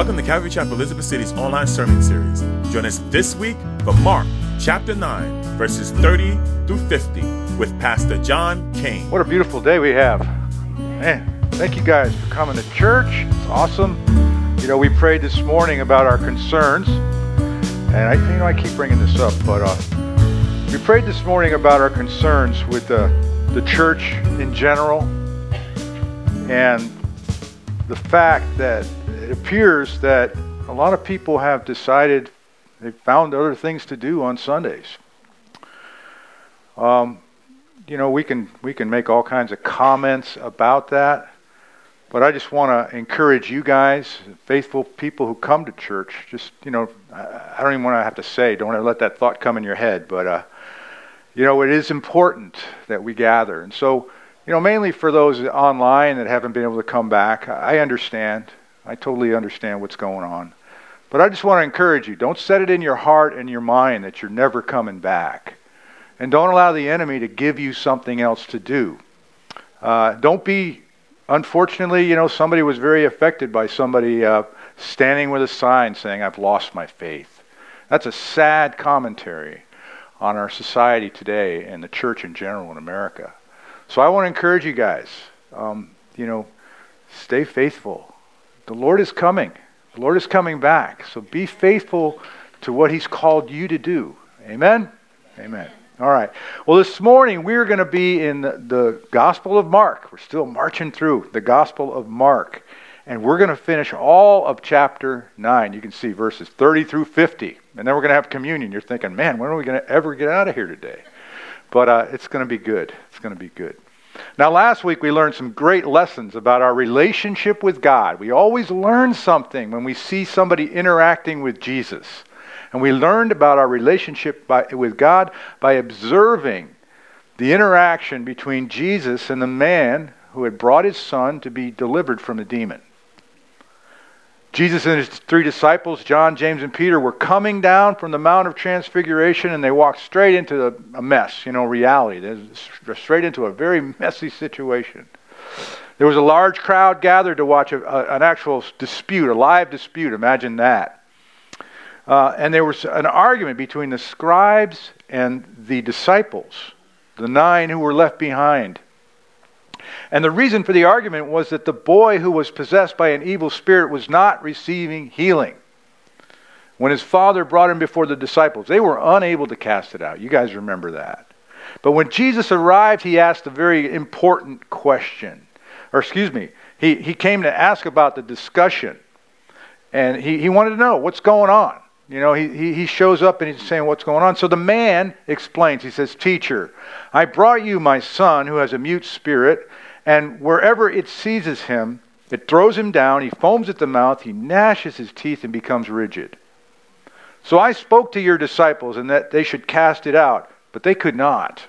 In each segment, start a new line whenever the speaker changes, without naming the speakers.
Welcome to Calvary Chapel Elizabeth City's online sermon series. Join us this week for Mark chapter 9, verses 30 through 50 with Pastor John Kane.
What a beautiful day we have. Man, thank you guys for coming to church. It's awesome. You know, we prayed this morning about our concerns. And I, you know, I keep bringing this up, but uh, we prayed this morning about our concerns with the, the church in general and the fact that it appears that a lot of people have decided they've found other things to do on Sundays. Um, you know, we can we can make all kinds of comments about that, but I just want to encourage you guys, faithful people who come to church. Just you know, I, don't even want to have to say. Don't to let that thought come in your head, but uh, you know, it is important that we gather, and so. You know, mainly for those online that haven't been able to come back, I understand. I totally understand what's going on. But I just want to encourage you don't set it in your heart and your mind that you're never coming back. And don't allow the enemy to give you something else to do. Uh, don't be, unfortunately, you know, somebody was very affected by somebody uh, standing with a sign saying, I've lost my faith. That's a sad commentary on our society today and the church in general in America. So I want to encourage you guys, um, you know, stay faithful. The Lord is coming. The Lord is coming back. So be faithful to what He's called you to do. Amen? Amen. All right. Well, this morning we're going to be in the, Gospel of Mark. We're still marching through the Gospel of Mark. And we're going to finish all of chapter 9. You can see verses 30 through 50. And then we're going to have communion. You're thinking, man, when are we going to ever get out of here today? But uh, it's going to be good. It's going to be good. Now, last week we learned some great lessons about our relationship with God. We always learn something when we see somebody interacting with Jesus. And we learned about our relationship by, with God by observing the interaction between Jesus and the man who had brought his son to be delivered from a demon. Jesus and his three disciples, John, James, and Peter, were coming down from the Mount of Transfiguration and they walked straight into a mess, you know, reality. They're straight into a very messy situation. There was a large crowd gathered to watch a, a, an actual dispute, a live dispute. Imagine that. Uh, and there was an argument between the scribes and the disciples, the nine who were left behind. And the reason for the argument was that the boy who was possessed by an evil spirit was not receiving healing. When his father brought him before the disciples, they were unable to cast it out. You guys remember that. But when Jesus arrived, he asked a very important question. Or, excuse me, he, he came to ask about the discussion. And he, he wanted to know what's going on. You know, he, he, shows up and he's saying, What's going on? So the man explains. He says, Teacher, I brought you my son who has a mute spirit and wherever it seizes him, it throws him down, he foams at the mouth, he gnashes his teeth, and becomes rigid. So I spoke to your disciples and that they should cast it out, but they could not.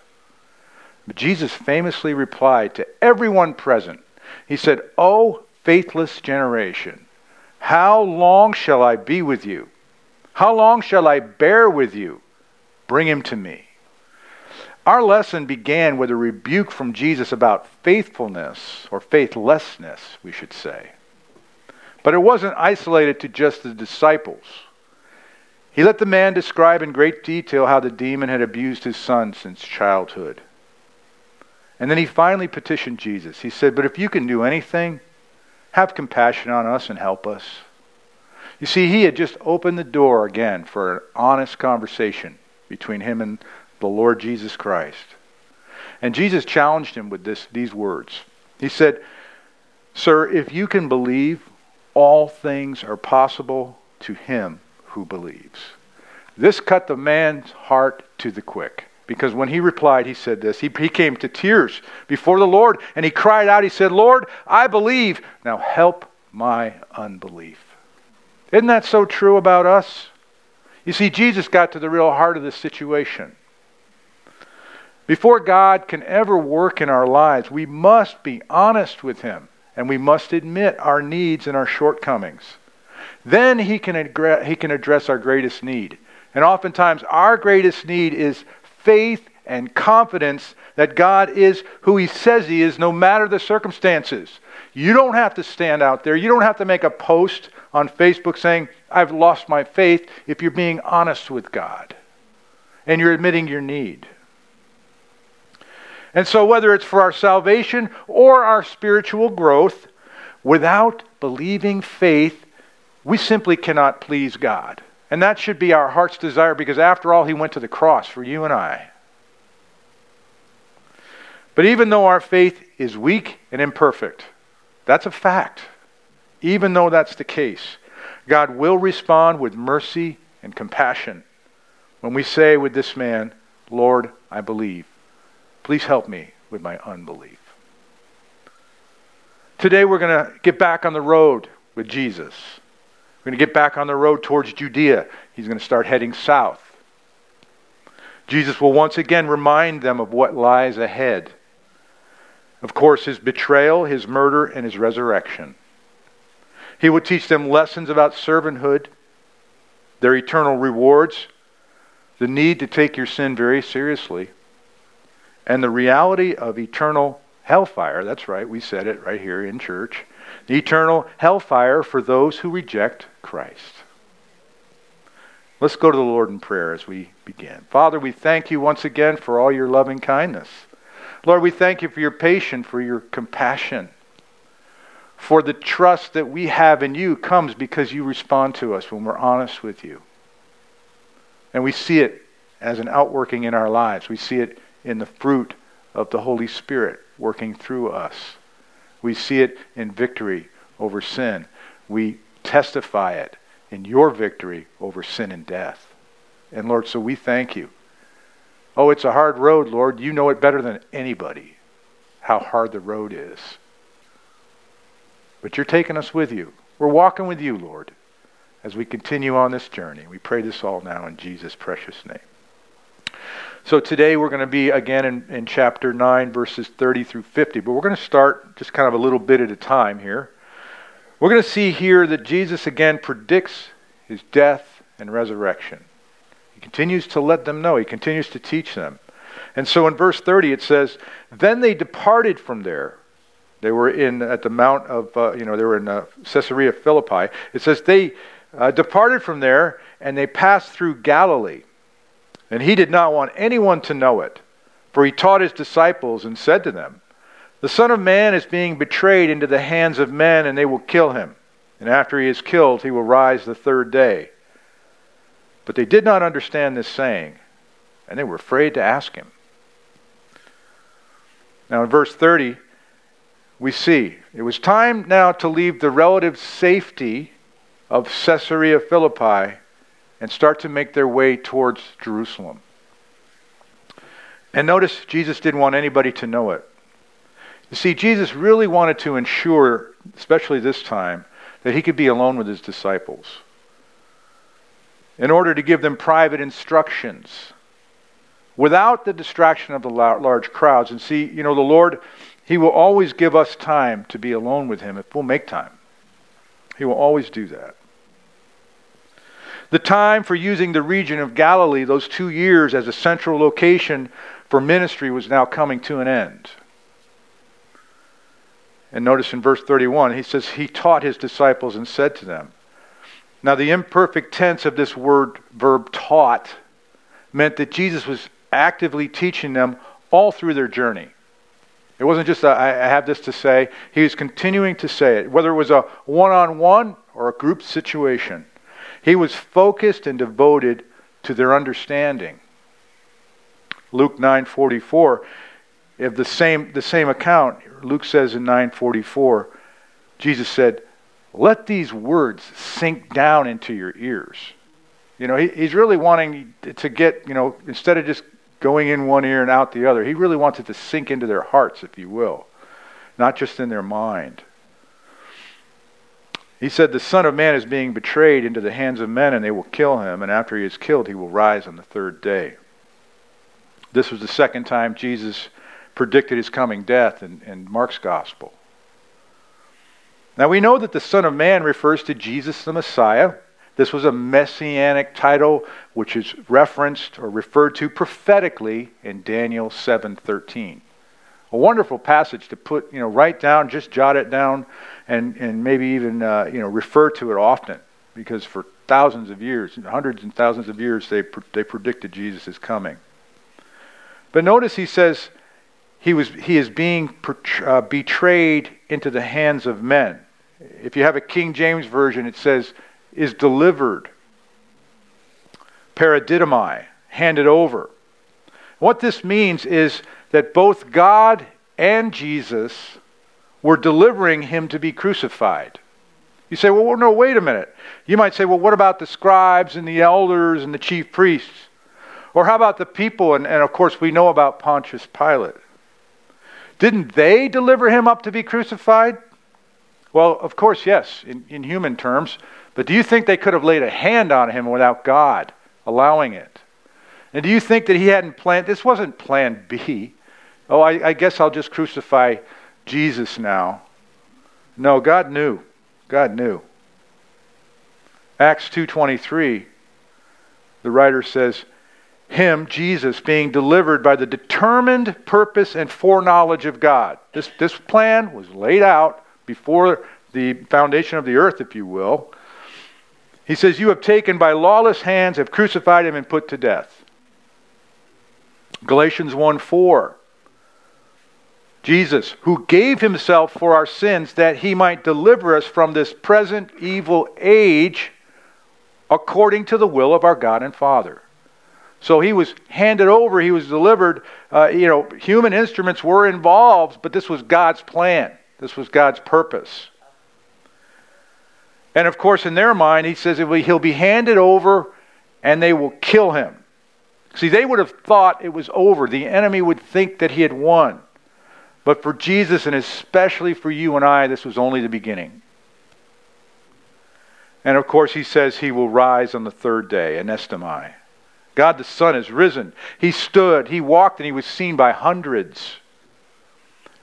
But Jesus famously replied to everyone present, He said, O faithless generation, how long shall I be with you? How long shall I bear with you? Bring him to me. Our lesson began with a rebuke from Jesus about faithfulness, or faithlessness, we should say. But it wasn't isolated to just the disciples. He let the man describe in great detail how the demon had abused his son since childhood. And then he finally petitioned Jesus. He said, But if you can do anything, have compassion on us and help us. You see, he had just opened the door again for an honest conversation between him and the Lord Jesus Christ. And Jesus challenged him with this, these words. He said, Sir, if you can believe, all things are possible to him who believes. This cut the man's heart to the quick. Because when he replied, he said this. He, he came to tears before the Lord and he cried out, He said, Lord, I believe. Now help my unbelief. Isn't that so true about us? You see, Jesus got to the real heart of the situation. Before God can ever work in our lives, we must be honest with Him and we must admit our needs and our shortcomings. Then He can, address, he can address our greatest need. And oftentimes, our greatest need is faith and confidence that God is who He says He is, no matter the circumstances. You don't have to stand out there. You don't have to make a post on Facebook saying, I've lost my faith, if you're being honest with God and you're admitting your need. And so, whether it's for our salvation or our spiritual growth, without believing faith, we simply cannot please God. And that should be our heart's desire because, after all, He went to the cross for you and I. But even though our faith is weak and imperfect, that's a fact. Even though that's the case, God will respond with mercy and compassion when we say with this man, Lord, I believe. Please help me with my unbelief. Today we're going to get back on the road with Jesus. We're going to get back on the road towards Judea. He's going to start heading south. Jesus will once again remind them of what lies ahead. Of course, his betrayal, his murder, and his resurrection. He will teach them lessons about servanthood, their eternal rewards, the need to take your sin very seriously, and the reality of eternal hellfire. That's right, we said it right here in church. The eternal hellfire for those who reject Christ. Let's go to the Lord in prayer as we begin. Father, we thank you once again for all your loving kindness. Lord, we thank you for your patience, for your compassion, for the trust that we have in you comes because you respond to us when we're honest with you. And we see it as an outworking in our lives. We see it in the fruit of the Holy Spirit working through us. We see it in victory over sin. We testify it in your victory over sin and death. And Lord, so we thank you. Oh, it's a hard road, Lord. You know it better than anybody how hard the road is. But you're taking us with you. We're walking with you, Lord, as we continue on this journey. We pray this all now in Jesus' precious name. So today we're going to be again in, in chapter 9, verses 30 through 50. But we're going to start just kind of a little bit at a time here. We're going to see here that Jesus again predicts his death and resurrection. Continues to let them know, he continues to teach them. And so in verse 30 it says, Then they departed from there. They were in at the mount of, uh, you know, they were in uh, Caesarea Philippi. It says they uh, departed from there and they passed through Galilee. And he did not want anyone to know it, for he taught his disciples and said to them, The Son of Man is being betrayed into the hands of men, and they will kill him. And after he is killed, he will rise the third day. But they did not understand this saying, and they were afraid to ask him. Now, in verse 30, we see it was time now to leave the relative safety of Caesarea Philippi and start to make their way towards Jerusalem. And notice Jesus didn't want anybody to know it. You see, Jesus really wanted to ensure, especially this time, that he could be alone with his disciples in order to give them private instructions without the distraction of the large crowds. And see, you know, the Lord, He will always give us time to be alone with Him if we'll make time. He will always do that. The time for using the region of Galilee, those two years as a central location for ministry, was now coming to an end. And notice in verse 31, he says, He taught his disciples and said to them, now, the imperfect tense of this word, verb taught, meant that Jesus was actively teaching them all through their journey. It wasn't just, a, I have this to say. He was continuing to say it, whether it was a one on one or a group situation. He was focused and devoted to their understanding. Luke 9:44 if the same the same account Luke says in 9:44 Jesus said let these words sink down into your ears. You know, he, he's really wanting to get, you know, instead of just going in one ear and out the other, he really wants it to sink into their hearts, if you will, not just in their mind. He said, The Son of Man is being betrayed into the hands of men, and they will kill him, and after he is killed, he will rise on the third day. This was the second time Jesus predicted his coming death in, in Mark's gospel. Now we know that the Son of Man refers to Jesus the Messiah, This was a messianic title which is referenced or referred to prophetically in Daniel 7:13. A wonderful passage to put, you know, write down, just jot it down, and, and maybe even, uh, you know, refer to it often, because for thousands of years, hundreds and thousands of years, they, they predicted Jesus is coming. But notice he says he, was, he is being uh, betrayed into the hands of men. If you have a King James Version, it says, is delivered. Paradidomai, handed over. What this means is that both God and Jesus were delivering him to be crucified. You say, well, no, wait a minute. You might say, well, what about the scribes and the elders and the chief priests? Or how about the people? And, and of course, we know about Pontius Pilate. Didn't they deliver him up to be crucified? Well, of course, yes, in, in human terms. But do you think they could have laid a hand on him without God allowing it? And do you think that he hadn't planned? This wasn't plan B. Oh, I, I guess I'll just crucify Jesus now. No, God knew. God knew. Acts 2:23 the writer says him Jesus being delivered by the determined purpose and foreknowledge of God. This this plan was laid out before the foundation of the earth if you will. He says you have taken by lawless hands have crucified him and put to death. Galatians 1 4. Jesus, who gave himself for our sins that he might deliver us from this present evil age according to the will of our God and Father. So he was handed over, he was delivered. Uh, you know, human instruments were involved, but this was God's plan, this was God's purpose. And of course, in their mind, he says he'll be handed over and they will kill him. See, they would have thought it was over. The enemy would think that he had won. But for Jesus, and especially for you and I, this was only the beginning. And of course, he says he will rise on the third day, anestomai. God the Son is risen. He stood, he walked, and he was seen by hundreds.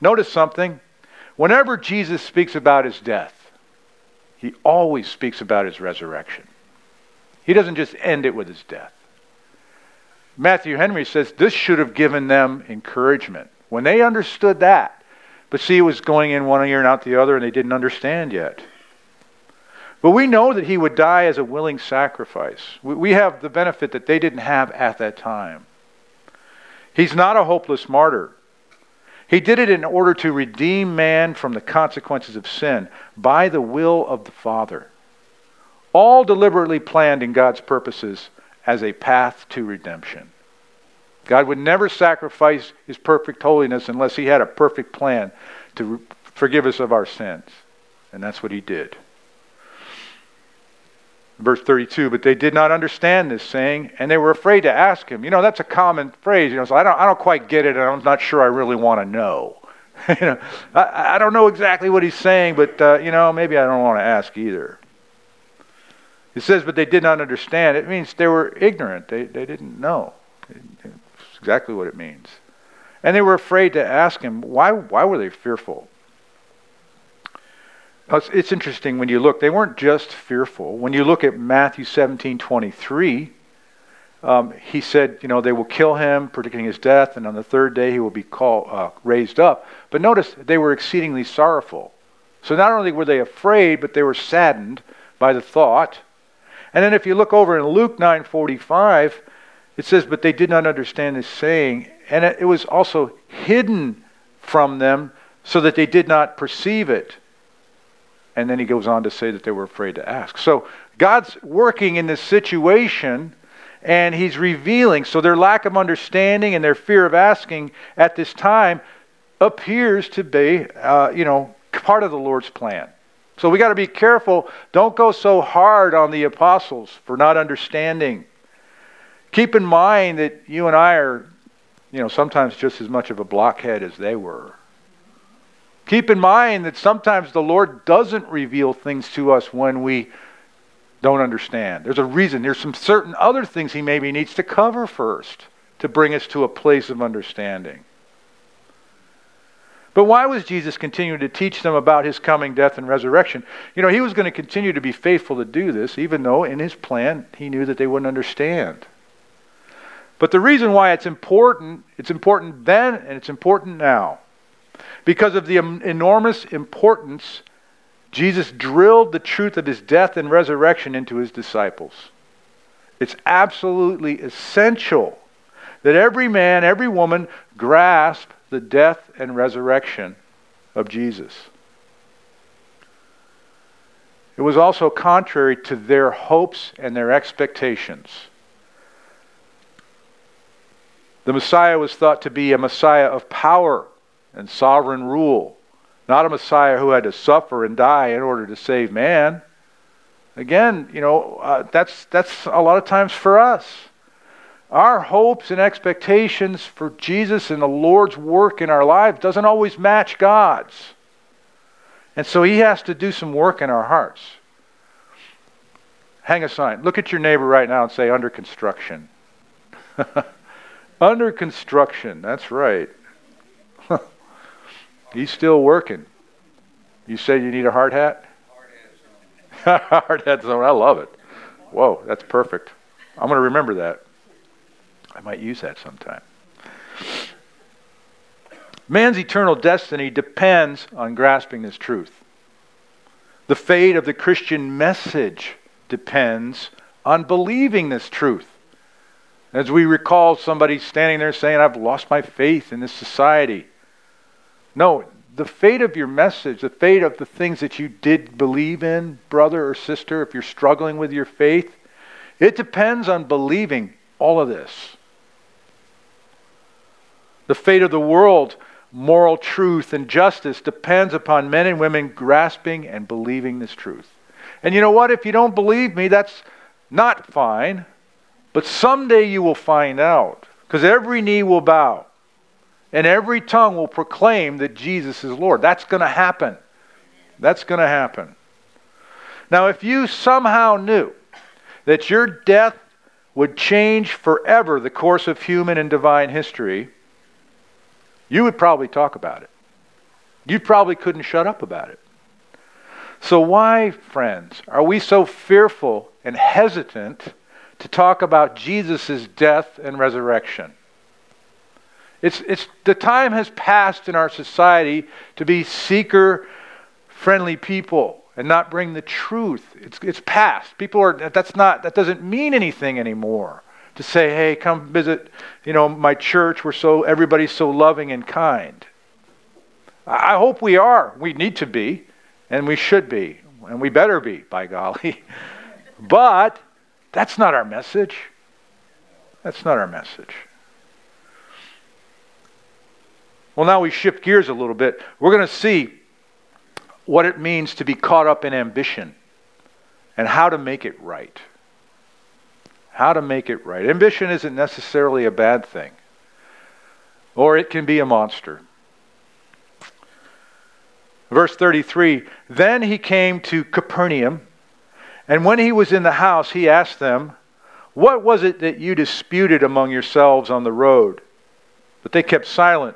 Notice something. Whenever Jesus speaks about his death, he always speaks about his resurrection. He doesn't just end it with his death. Matthew Henry says this should have given them encouragement. When they understood that, but see, it was going in one ear and out the other, and they didn't understand yet. But we know that he would die as a willing sacrifice. We have the benefit that they didn't have at that time. He's not a hopeless martyr. He did it in order to redeem man from the consequences of sin by the will of the Father. All deliberately planned in God's purposes as a path to redemption. God would never sacrifice his perfect holiness unless he had a perfect plan to forgive us of our sins. And that's what he did. Verse 32, but they did not understand this saying, and they were afraid to ask him. You know, that's a common phrase. You know, so I don't, I don't quite get it, and I'm not sure I really want to know. you know, I, I don't know exactly what he's saying, but, uh, you know, maybe I don't want to ask either. It says, but they did not understand. It means they were ignorant. They, they didn't know It's exactly what it means. And they were afraid to ask him, why, why were they fearful? It's, interesting when you look, they weren't just fearful. When you look at Matthew 17 23, um, he said, you know, they will kill him, predicting his death, and on the third day he will be uh, raised up. But notice they were exceedingly sorrowful. So not only were they afraid, but they were saddened by the thought. And then if you look over in Luke 9:45, it says, But they did not understand this saying, and it was also hidden from them so that they did not perceive it. And then he goes on to say that they were afraid to ask. So God's working in this situation and he's revealing. So their lack of understanding and their fear of asking at this time appears to be, uh, you know, part of the Lord's plan. So we got to be careful. Don't go so hard on the apostles for not understanding. Keep in mind that you and I are, you know, sometimes just as much of a blockhead as they were. Keep in mind that sometimes the Lord doesn't reveal things to us when we don't understand. There's a reason. There's some certain other things He maybe needs to cover first to bring us to a place of understanding. But why was Jesus continuing to teach them about his coming death and resurrection? You know, he was going to continue to be faithful to do this, even though in his plan he knew that they wouldn't understand. But the reason why it's important, it's important then and it's important now. Because of the enormous importance, Jesus drilled the truth of his death and resurrection into his disciples. It's absolutely essential that every man, every woman grasp the death and resurrection of Jesus. It was also contrary to their hopes and their expectations. The Messiah was thought to be a Messiah of power and sovereign rule, not a Messiah who had to suffer and die in order to save man. Again, you know, uh, that's, that's a lot of times for us. Our hopes and expectations for Jesus and the Lord's work in our lives doesn't always match God's. And so he has to do some work in our hearts. Hang a sign. Look at your neighbor right now and say, under construction. under construction. That's right. He's still working. You say you need a hard hat? Hard hat zone. I love it. Whoa, that's perfect. I'm going to remember that. I might use that sometime. Man's eternal destiny depends on grasping this truth. The fate of the Christian message depends on believing this truth. As we recall somebody standing there saying, I've lost my faith in this society. No, the fate of your message, the fate of the things that you did believe in, brother or sister, if you're struggling with your faith, it depends on believing all of this. The fate of the world, moral truth, and justice depends upon men and women grasping and believing this truth. And you know what? If you don't believe me, that's not fine. But someday you will find out. Because every knee will bow and every tongue will proclaim that Jesus is Lord. That's going to happen. That's going to happen. Now, if you somehow knew that your death would change forever the course of human and divine history, you would probably talk about it. You probably couldn't shut up about it. So, why, friends, are we so fearful and hesitant to talk about Jesus' death and resurrection? It's, it's, the time has passed in our society to be seeker friendly people and not bring the truth. It's, it's past. People are, that's not, that doesn't mean anything anymore. To say, hey, come visit, you know, my church. We're so, everybody's so loving and kind. I hope we are. We need to be, and we should be, and we better be, by golly. but that's not our message. That's not our message. Well, now we shift gears a little bit. We're going to see what it means to be caught up in ambition and how to make it right. How to make it right. Ambition isn't necessarily a bad thing, or it can be a monster. Verse 33 Then he came to Capernaum, and when he was in the house, he asked them, What was it that you disputed among yourselves on the road? But they kept silent.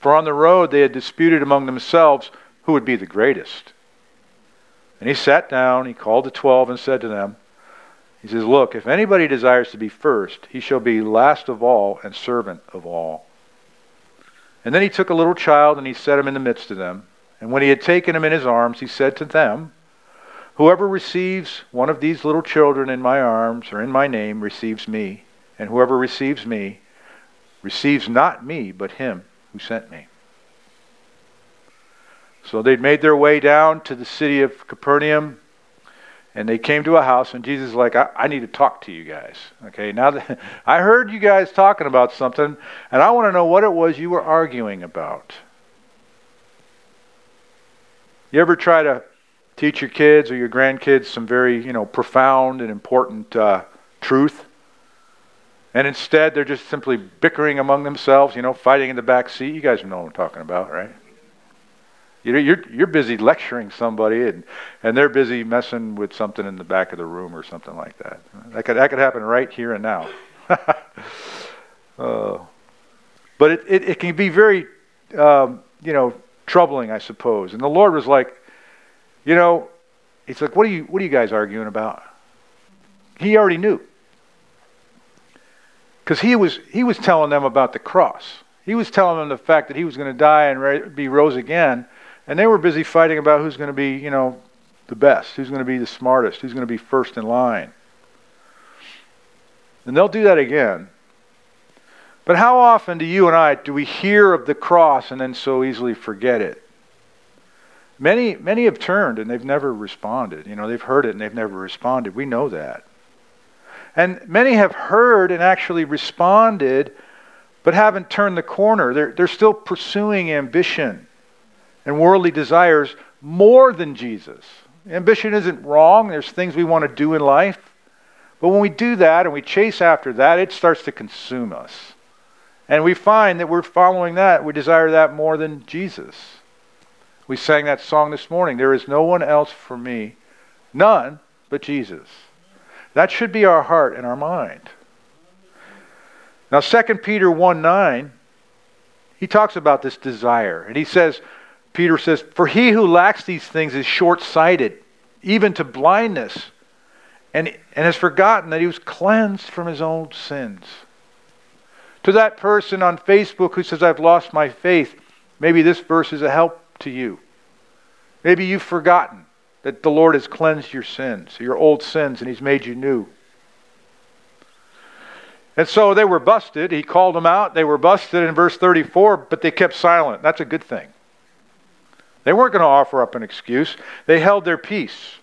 For on the road they had disputed among themselves who would be the greatest. And he sat down, he called the twelve, and said to them, He says, Look, if anybody desires to be first, he shall be last of all and servant of all. And then he took a little child and he set him in the midst of them. And when he had taken him in his arms, he said to them, Whoever receives one of these little children in my arms or in my name receives me, and whoever receives me receives not me, but him who sent me. So they'd made their way down to the city of Capernaum, and they came to a house, and Jesus is like, I, I need to talk to you guys. Okay, now that I heard you guys talking about something, and I want to know what it was you were arguing about. You ever try to teach your kids or your grandkids some very, you know, profound and important uh, truth? And instead, they're just simply bickering among themselves, you know, fighting in the back seat. You guys know what I'm talking about, right? You're, you're, you're busy lecturing somebody, and, and they're busy messing with something in the back of the room or something like that. That could, that could happen right here and now. uh, but it, it, it, can be very um, you know, troubling, I suppose. And the Lord was like, you know, he's like, what are you, what are you guys arguing about? He already knew. Because he was, he was telling them about the cross. He was telling them the fact that he was going to die and be rose again. And they were busy fighting about who's going to be, you know, the best, who's going to be the smartest, who's going to be first in line. And they'll do that again. But how often do you and I do we hear of the cross and then so easily forget it? Many many have turned and they've never responded. You know, they've heard it and they've never responded. We know that. And many have heard and actually responded but haven't turned the corner. They're, they're still pursuing ambition and worldly desires more than Jesus. Ambition isn't wrong. There's things we want to do in life. But when we do that and we chase after that, it starts to consume us. And we find that we're following that. We desire that more than Jesus. We sang that song this morning. There is no one else for me, none but Jesus. That should be our heart and our mind. Now, 2 Peter 1 9, he talks about this desire. And he says, Peter says, For he who lacks these things is short sighted, even to blindness, and, and has forgotten that he was cleansed from his own sins. To that person on Facebook who says, I've lost my faith, maybe this verse is a help to you. Maybe you've forgotten that the Lord has cleansed your sins, your old sins, and He's made you new. And so they were busted. He called them out. They were busted in verse 34, but they kept silent. That's a good thing. They weren't going to offer up an excuse, they held their peace.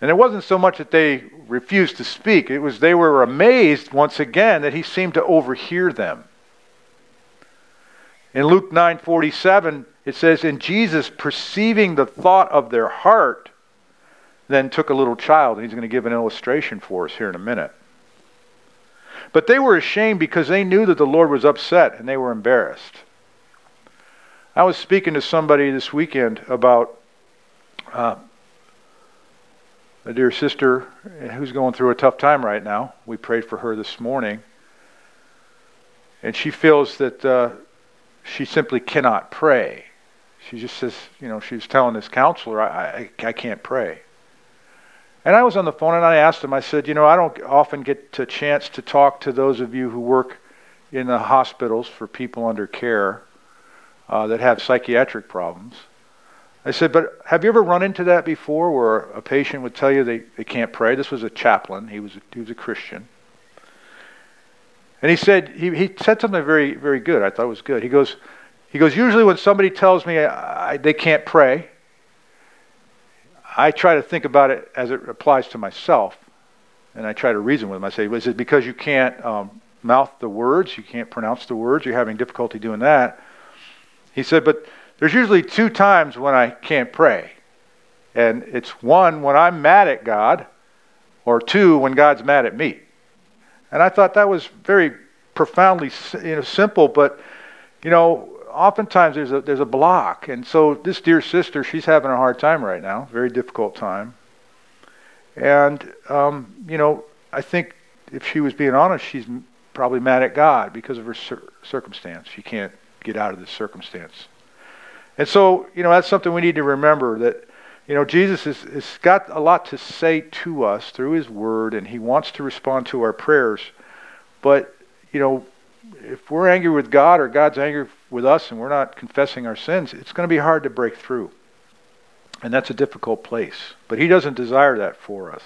And it wasn't so much that they refused to speak, it was they were amazed once again that he seemed to overhear them. In Luke 9:47 it says and Jesus perceiving the thought of their heart then took a little child and he's going to give an illustration for us here in a minute. But they were ashamed because they knew that the Lord was upset and they were embarrassed. I was speaking to somebody this weekend about uh, a dear sister who's going through a tough time right now. We prayed for her this morning. And she feels that uh, she simply cannot pray. She just says, you know, she's telling this counselor, I, I, I can't pray. And I was on the phone and I asked him, I said, you know, I don't often get a chance to talk to those of you who work in the hospitals for people under care uh, that have psychiatric problems. I said, but have you ever run into that before where a patient would tell you they, they can't pray? This was a chaplain. He was a, he was a Christian. And he said, he, he said something very, very good. I thought it was good. He goes, he goes, usually when somebody tells me I, I, they can't pray, I try to think about it as it applies to myself. And I try to reason with them. I say, is it because you can't um, mouth the words? You can't pronounce the words? You're having difficulty doing that? He said, but there's usually two times when I can't pray. And it's one when I'm mad at God, or two when God's mad at me. And I thought that was very profoundly you know, simple, but you know, oftentimes there's a there's a block. And so this dear sister, she's having a hard time right now, very difficult time. And um, you know, I think if she was being honest, she's probably mad at God because of her cir- circumstance. She can't get out of this circumstance. And so, you know, that's something we need to remember that, you know, Jesus has, has got a lot to say to us through his word, and he wants to respond to our prayers. But, you know, if we're angry with God or God's angry with us and we're not confessing our sins, it's going to be hard to break through. And that's a difficult place. But he doesn't desire that for us.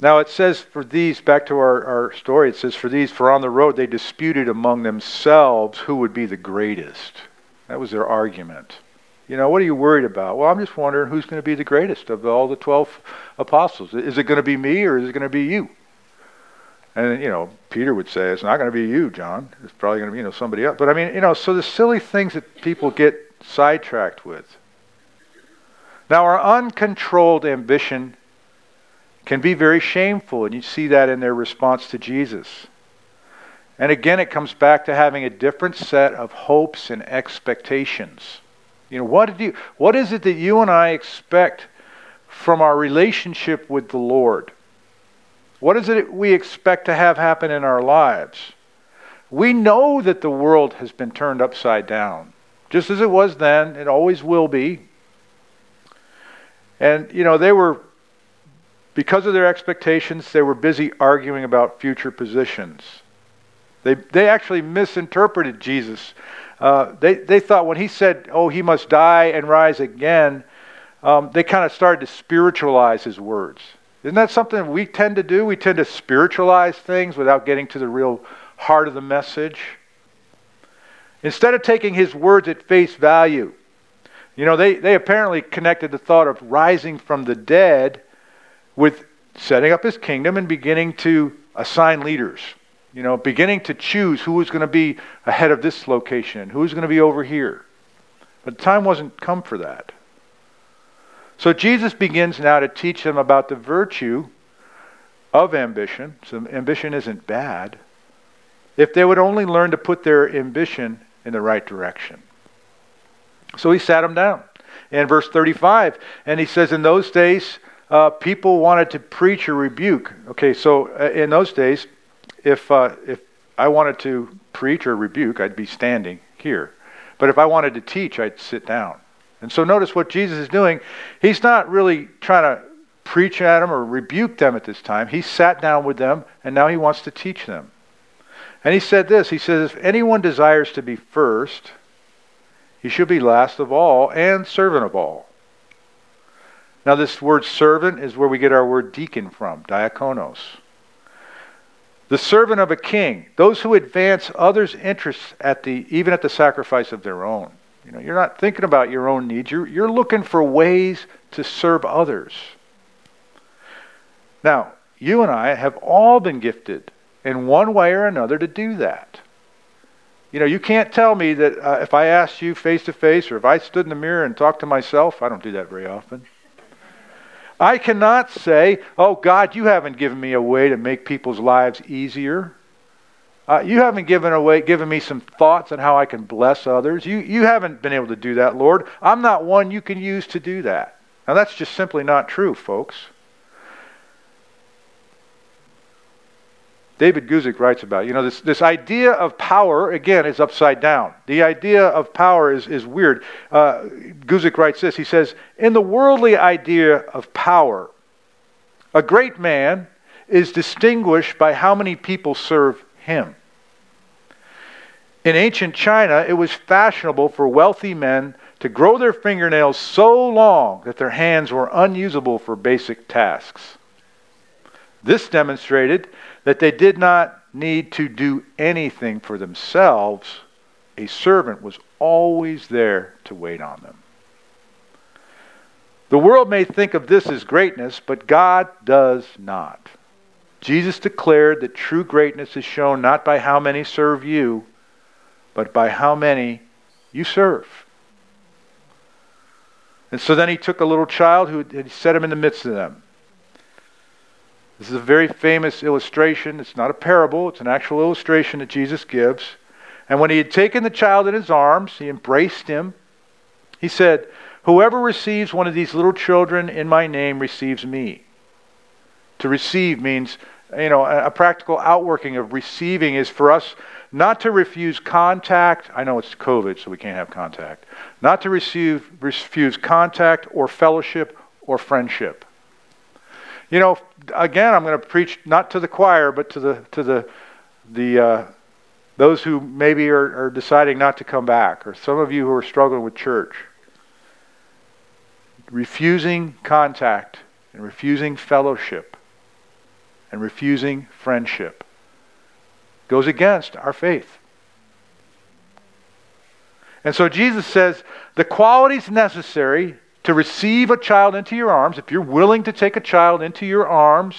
Now it says for these, back to our, our story, it says for these, for on the road they disputed among themselves who would be the greatest. That was their argument. You know, what are you worried about? Well, I'm just wondering who's going to be the greatest of all the 12 apostles. Is it going to be me or is it going to be you? And, you know, Peter would say, it's not going to be you, John. It's probably going to be, you know, somebody else. But I mean, you know, so the silly things that people get sidetracked with. Now, our uncontrolled ambition can be very shameful, and you see that in their response to Jesus. And again, it comes back to having a different set of hopes and expectations. You know, what, did you, what is it that you and I expect from our relationship with the Lord? What is it we expect to have happen in our lives? we know that the world has been turned upside down. Just as it was then, it always will be. And, you know, they were, because of their expectations, they were busy arguing about future positions. They, they actually misinterpreted Jesus. Uh, they, they thought when he said, oh, he must die and rise again, um, they kind of started to spiritualize his words. Isn't that something we tend to do? We tend to spiritualize things without getting to the real heart of the message. Instead of taking his words at face value, you know, they, they apparently connected the thought of rising from the dead with setting up his kingdom and beginning to assign leaders. You know, beginning to choose who was going to be ahead of this location, who was going to be over here. But the time wasn't come for that. So Jesus begins now to teach them about the virtue of ambition. So ambition isn't bad. If they would only learn to put their ambition in the right direction. So he sat them down. In verse 35, and he says, In those days, uh, people wanted to preach or rebuke. Okay, so uh, in those days, if uh, if I wanted to preach or rebuke, I'd be standing here. But if I wanted to teach, I'd sit down. And so notice what Jesus is doing. He's not really trying to preach at them or rebuke them at this time. He sat down with them, and now he wants to teach them. And he said this He says, If anyone desires to be first, he should be last of all and servant of all. Now, this word servant is where we get our word deacon from, diakonos the servant of a king, those who advance others' interests at the even at the sacrifice of their own. You know, you're not thinking about your own needs. You're, you're looking for ways to serve others. Now, you and I have all been gifted in one way or another to do that. You know, you can't tell me that uh, if I asked you face to face or if I stood in the mirror and talked to myself, I don't do that very often. I cannot say, oh, God, you haven't given me a way to make people's lives easier. Uh, you haven't given away, given me some thoughts on how I can bless others. You, you haven't been able to do that, Lord. I'm not one you can use to do that. Now, that's just simply not true, folks. David Guzik writes about. You know, this, this idea of power, again, is upside down. The idea of power is, is weird. Uh, Guzik writes this He says, In the worldly idea of power, a great man is distinguished by how many people serve him. In ancient China, it was fashionable for wealthy men to grow their fingernails so long that their hands were unusable for basic tasks. This demonstrated that they did not need to do anything for themselves. A servant was always there to wait on them. The world may think of this as greatness, but God does not. Jesus declared that true greatness is shown not by how many serve you, but by how many you serve. And so then he took a little child who had set him in the midst of them. This is a very famous illustration. It's not a parable, it's an actual illustration that Jesus gives. And when he had taken the child in his arms, he embraced him. He said, Whoever receives one of these little children in my name receives me. To receive means, you know, a practical outworking of receiving is for us not to refuse contact. I know it's COVID, so we can't have contact. Not to receive, refuse contact or fellowship or friendship. You know, again, I'm going to preach not to the choir, but to the to the the uh, those who maybe are, are deciding not to come back, or some of you who are struggling with church. Refusing contact and refusing fellowship and refusing friendship goes against our faith. And so Jesus says the qualities necessary to receive a child into your arms, if you're willing to take a child into your arms,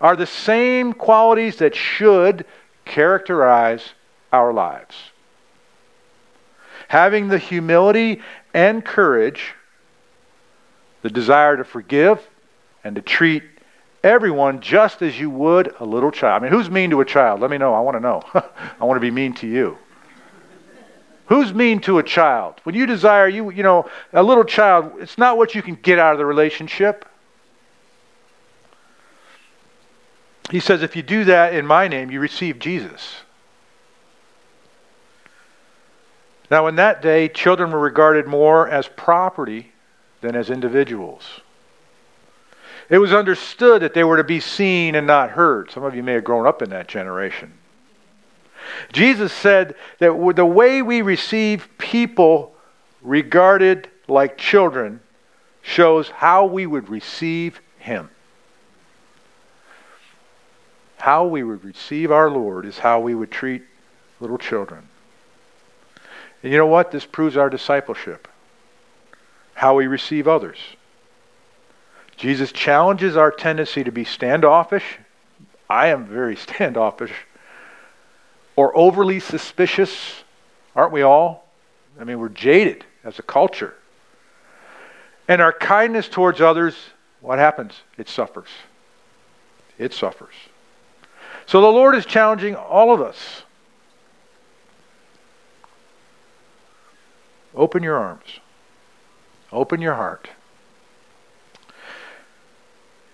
are the same qualities that should characterize our lives. Having the humility and courage, the desire to forgive and to treat everyone just as you would a little child. I mean, who's mean to a child? Let me know. I want to know. I want to be mean to you. Who's mean to a child? When you desire, you, you know, a little child, it's not what you can get out of the relationship. He says, if you do that in my name, you receive Jesus. Now, in that day, children were regarded more as property than as individuals. It was understood that they were to be seen and not heard. Some of you may have grown up in that generation. Jesus said that the way we receive people regarded like children shows how we would receive Him. How we would receive our Lord is how we would treat little children. And you know what? This proves our discipleship. How we receive others. Jesus challenges our tendency to be standoffish. I am very standoffish. Or overly suspicious. Aren't we all? I mean, we're jaded as a culture. And our kindness towards others, what happens? It suffers. It suffers. So the Lord is challenging all of us. Open your arms. Open your heart.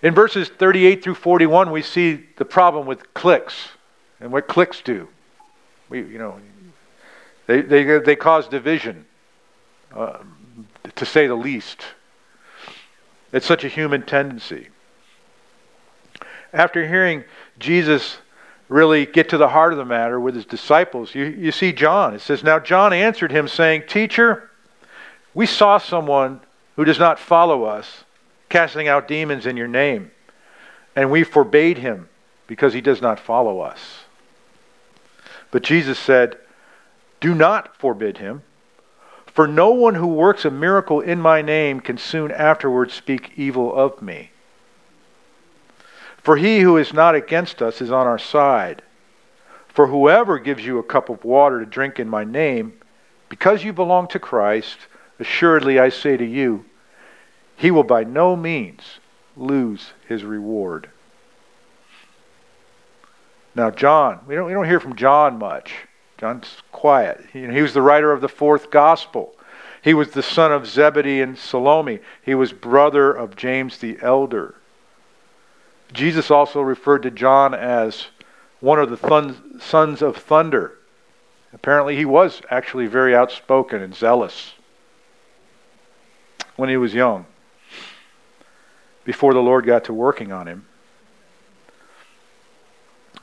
In verses 38 through 41, we see the problem with cliques and what cliques do. We, you know, they, they, they cause division, uh, to say the least. It's such a human tendency. After hearing Jesus really get to the heart of the matter with his disciples, you, you see John. It says, Now John answered him, saying, Teacher, we saw someone who does not follow us casting out demons in your name, and we forbade him because he does not follow us. But Jesus said, Do not forbid him, for no one who works a miracle in my name can soon afterwards speak evil of me. For he who is not against us is on our side. For whoever gives you a cup of water to drink in my name, because you belong to Christ, assuredly I say to you, he will by no means lose his reward. Now, John, we don't, we don't hear from John much. John's quiet. He, he was the writer of the fourth gospel. He was the son of Zebedee and Salome. He was brother of James the elder. Jesus also referred to John as one of the thun- sons of thunder. Apparently, he was actually very outspoken and zealous when he was young, before the Lord got to working on him.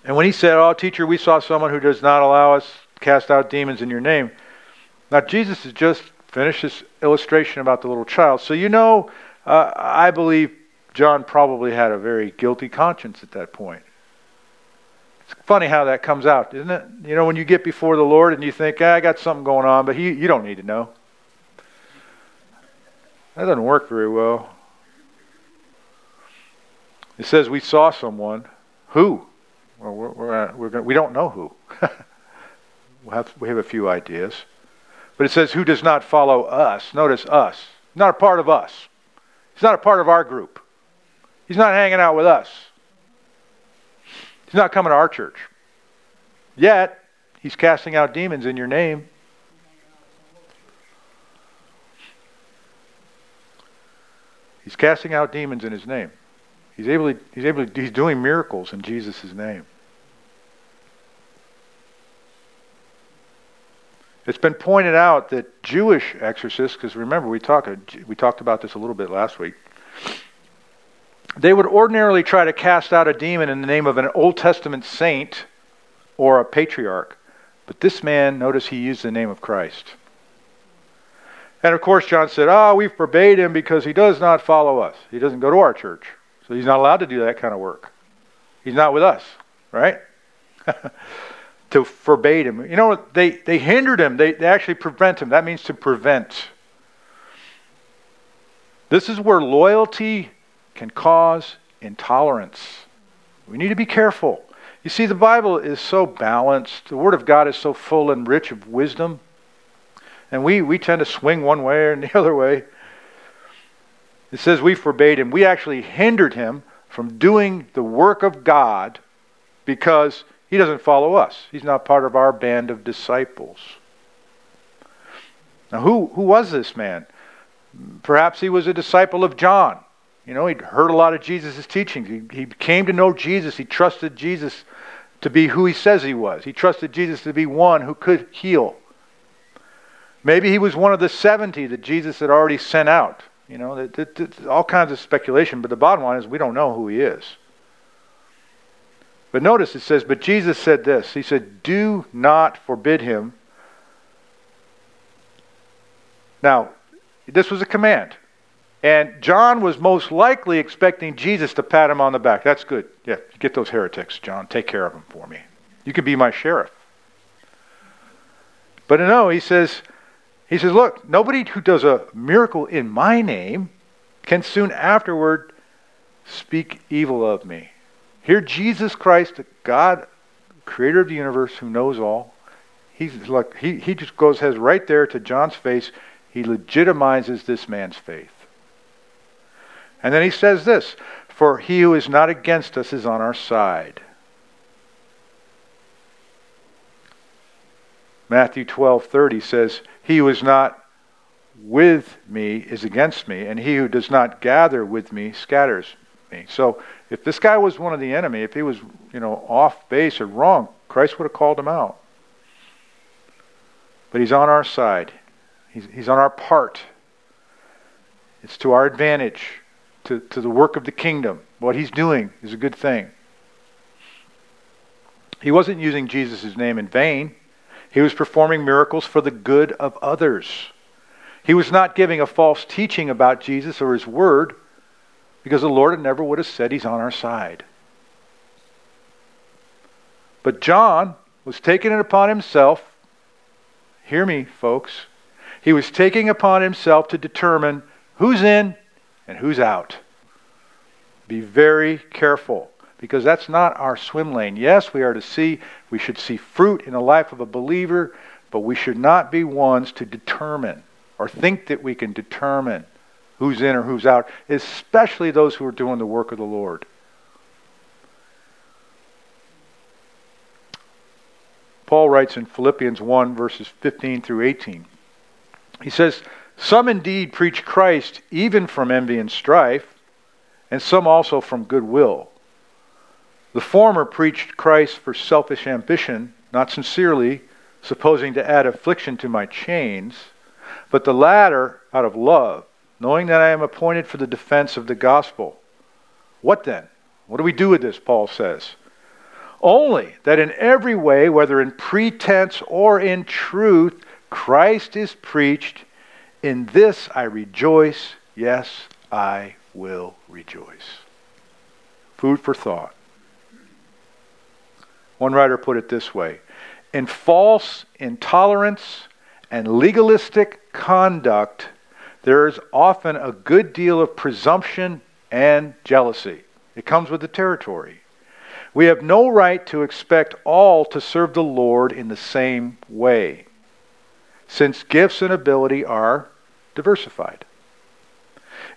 And when he said, Oh, teacher, we saw someone who does not allow us cast out demons in your name. Now, Jesus has just finished this illustration about the little child. So, you know, uh, I believe John probably had a very guilty conscience at that point. It's funny how that comes out, isn't it? You know, when you get before the Lord and you think, ah, I got something going on, but he, you don't need to know. That doesn't work very well. It says we saw someone. Who? Well, we're, we're, uh, we're gonna, we don't know who. we'll have, we have a few ideas. But it says who does not follow us. Notice us. Not a part of us. He's not a part of our group. He's not hanging out with us. He's not coming to our church. Yet, he's casting out demons in your name. He's casting out demons in his name. He's able to, he's able to, he's doing miracles in Jesus' name. It's been pointed out that Jewish exorcists, because remember we talked we talked about this a little bit last week. They would ordinarily try to cast out a demon in the name of an Old Testament saint or a patriarch. But this man, notice he used the name of Christ. And of course, John said, Ah, oh, we forbade him because he does not follow us. He doesn't go to our church. He's not allowed to do that kind of work. He's not with us, right? to forbade him. You know, they, they hindered him. They, they actually prevent him. That means to prevent. This is where loyalty can cause intolerance. We need to be careful. You see, the Bible is so balanced, the Word of God is so full and rich of wisdom, and we, we tend to swing one way or the other way. It says we forbade him. We actually hindered him from doing the work of God because he doesn't follow us. He's not part of our band of disciples. Now, who, who was this man? Perhaps he was a disciple of John. You know, he'd heard a lot of Jesus' teachings. He, he came to know Jesus. He trusted Jesus to be who he says he was. He trusted Jesus to be one who could heal. Maybe he was one of the 70 that Jesus had already sent out. You know, all kinds of speculation, but the bottom line is we don't know who he is. But notice it says, But Jesus said this He said, Do not forbid him. Now, this was a command. And John was most likely expecting Jesus to pat him on the back. That's good. Yeah, get those heretics, John. Take care of them for me. You can be my sheriff. But no, he says, he says, look, nobody who does a miracle in my name can soon afterward speak evil of me. Here, Jesus Christ, the God, creator of the universe, who knows all, he's like he, he just goes has right there to John's face. He legitimizes this man's faith. And then he says this For he who is not against us is on our side. Matthew 12:30 says, "He who is not with me is against me, and he who does not gather with me scatters me." So, if this guy was one of the enemy, if he was, you know, off base or wrong, Christ would have called him out. But he's on our side. He's, he's on our part. It's to our advantage to, to the work of the kingdom. What he's doing is a good thing. He wasn't using Jesus' name in vain. He was performing miracles for the good of others. He was not giving a false teaching about Jesus or his word because the Lord never would have said he's on our side. But John was taking it upon himself. Hear me, folks. He was taking upon himself to determine who's in and who's out. Be very careful because that's not our swim lane. Yes, we are to see, we should see fruit in the life of a believer, but we should not be ones to determine or think that we can determine who's in or who's out, especially those who are doing the work of the Lord. Paul writes in Philippians 1, verses 15 through 18. He says, some indeed preach Christ even from envy and strife, and some also from goodwill. The former preached Christ for selfish ambition, not sincerely, supposing to add affliction to my chains, but the latter out of love, knowing that I am appointed for the defense of the gospel. What then? What do we do with this? Paul says. Only that in every way, whether in pretense or in truth, Christ is preached in this I rejoice. Yes, I will rejoice. Food for thought. One writer put it this way In false intolerance and legalistic conduct, there is often a good deal of presumption and jealousy. It comes with the territory. We have no right to expect all to serve the Lord in the same way, since gifts and ability are diversified.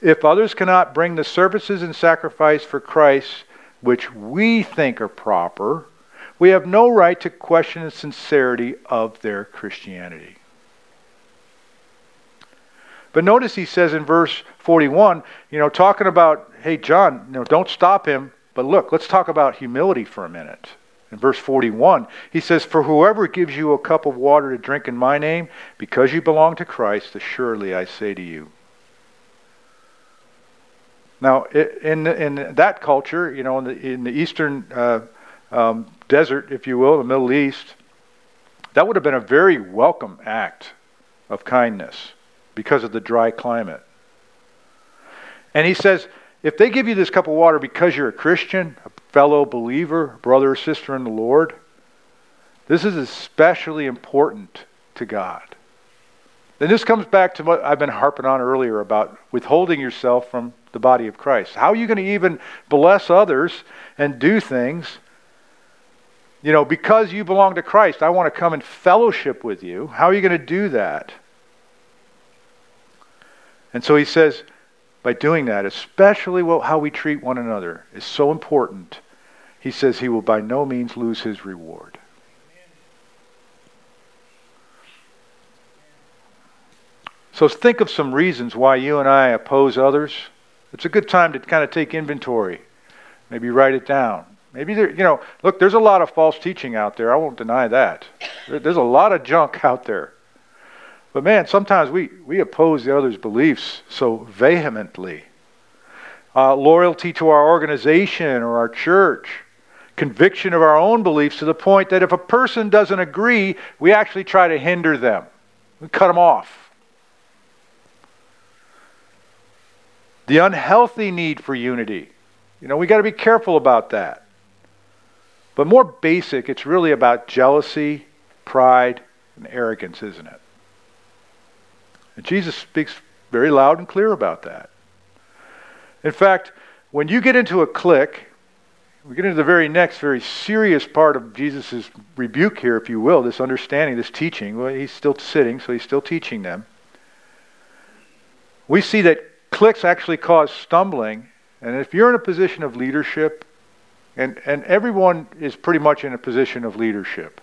If others cannot bring the services and sacrifice for Christ which we think are proper, we have no right to question the sincerity of their Christianity. But notice he says in verse 41, you know, talking about, hey, John, you know, don't stop him, but look, let's talk about humility for a minute. In verse 41, he says, For whoever gives you a cup of water to drink in my name, because you belong to Christ, assuredly I say to you. Now, in, in that culture, you know, in the, in the eastern uh, um, desert, if you will, the Middle East, that would have been a very welcome act of kindness because of the dry climate. And he says, if they give you this cup of water because you're a Christian, a fellow believer, brother or sister in the Lord, this is especially important to God. And this comes back to what I've been harping on earlier about withholding yourself from the body of Christ. How are you going to even bless others and do things? You know, because you belong to Christ, I want to come and fellowship with you. How are you going to do that? And so he says, by doing that, especially how we treat one another, is so important. He says he will by no means lose his reward. So think of some reasons why you and I oppose others. It's a good time to kind of take inventory. Maybe write it down. Maybe there, you know, look, there's a lot of false teaching out there. I won't deny that. There's a lot of junk out there. But man, sometimes we, we oppose the other's beliefs so vehemently. Uh, loyalty to our organization or our church, conviction of our own beliefs to the point that if a person doesn't agree, we actually try to hinder them. We cut them off. The unhealthy need for unity. You know, we got to be careful about that. But more basic, it's really about jealousy, pride, and arrogance, isn't it? And Jesus speaks very loud and clear about that. In fact, when you get into a clique, we get into the very next, very serious part of Jesus' rebuke here, if you will, this understanding, this teaching. Well, he's still sitting, so he's still teaching them. We see that cliques actually cause stumbling. And if you're in a position of leadership, and, and everyone is pretty much in a position of leadership,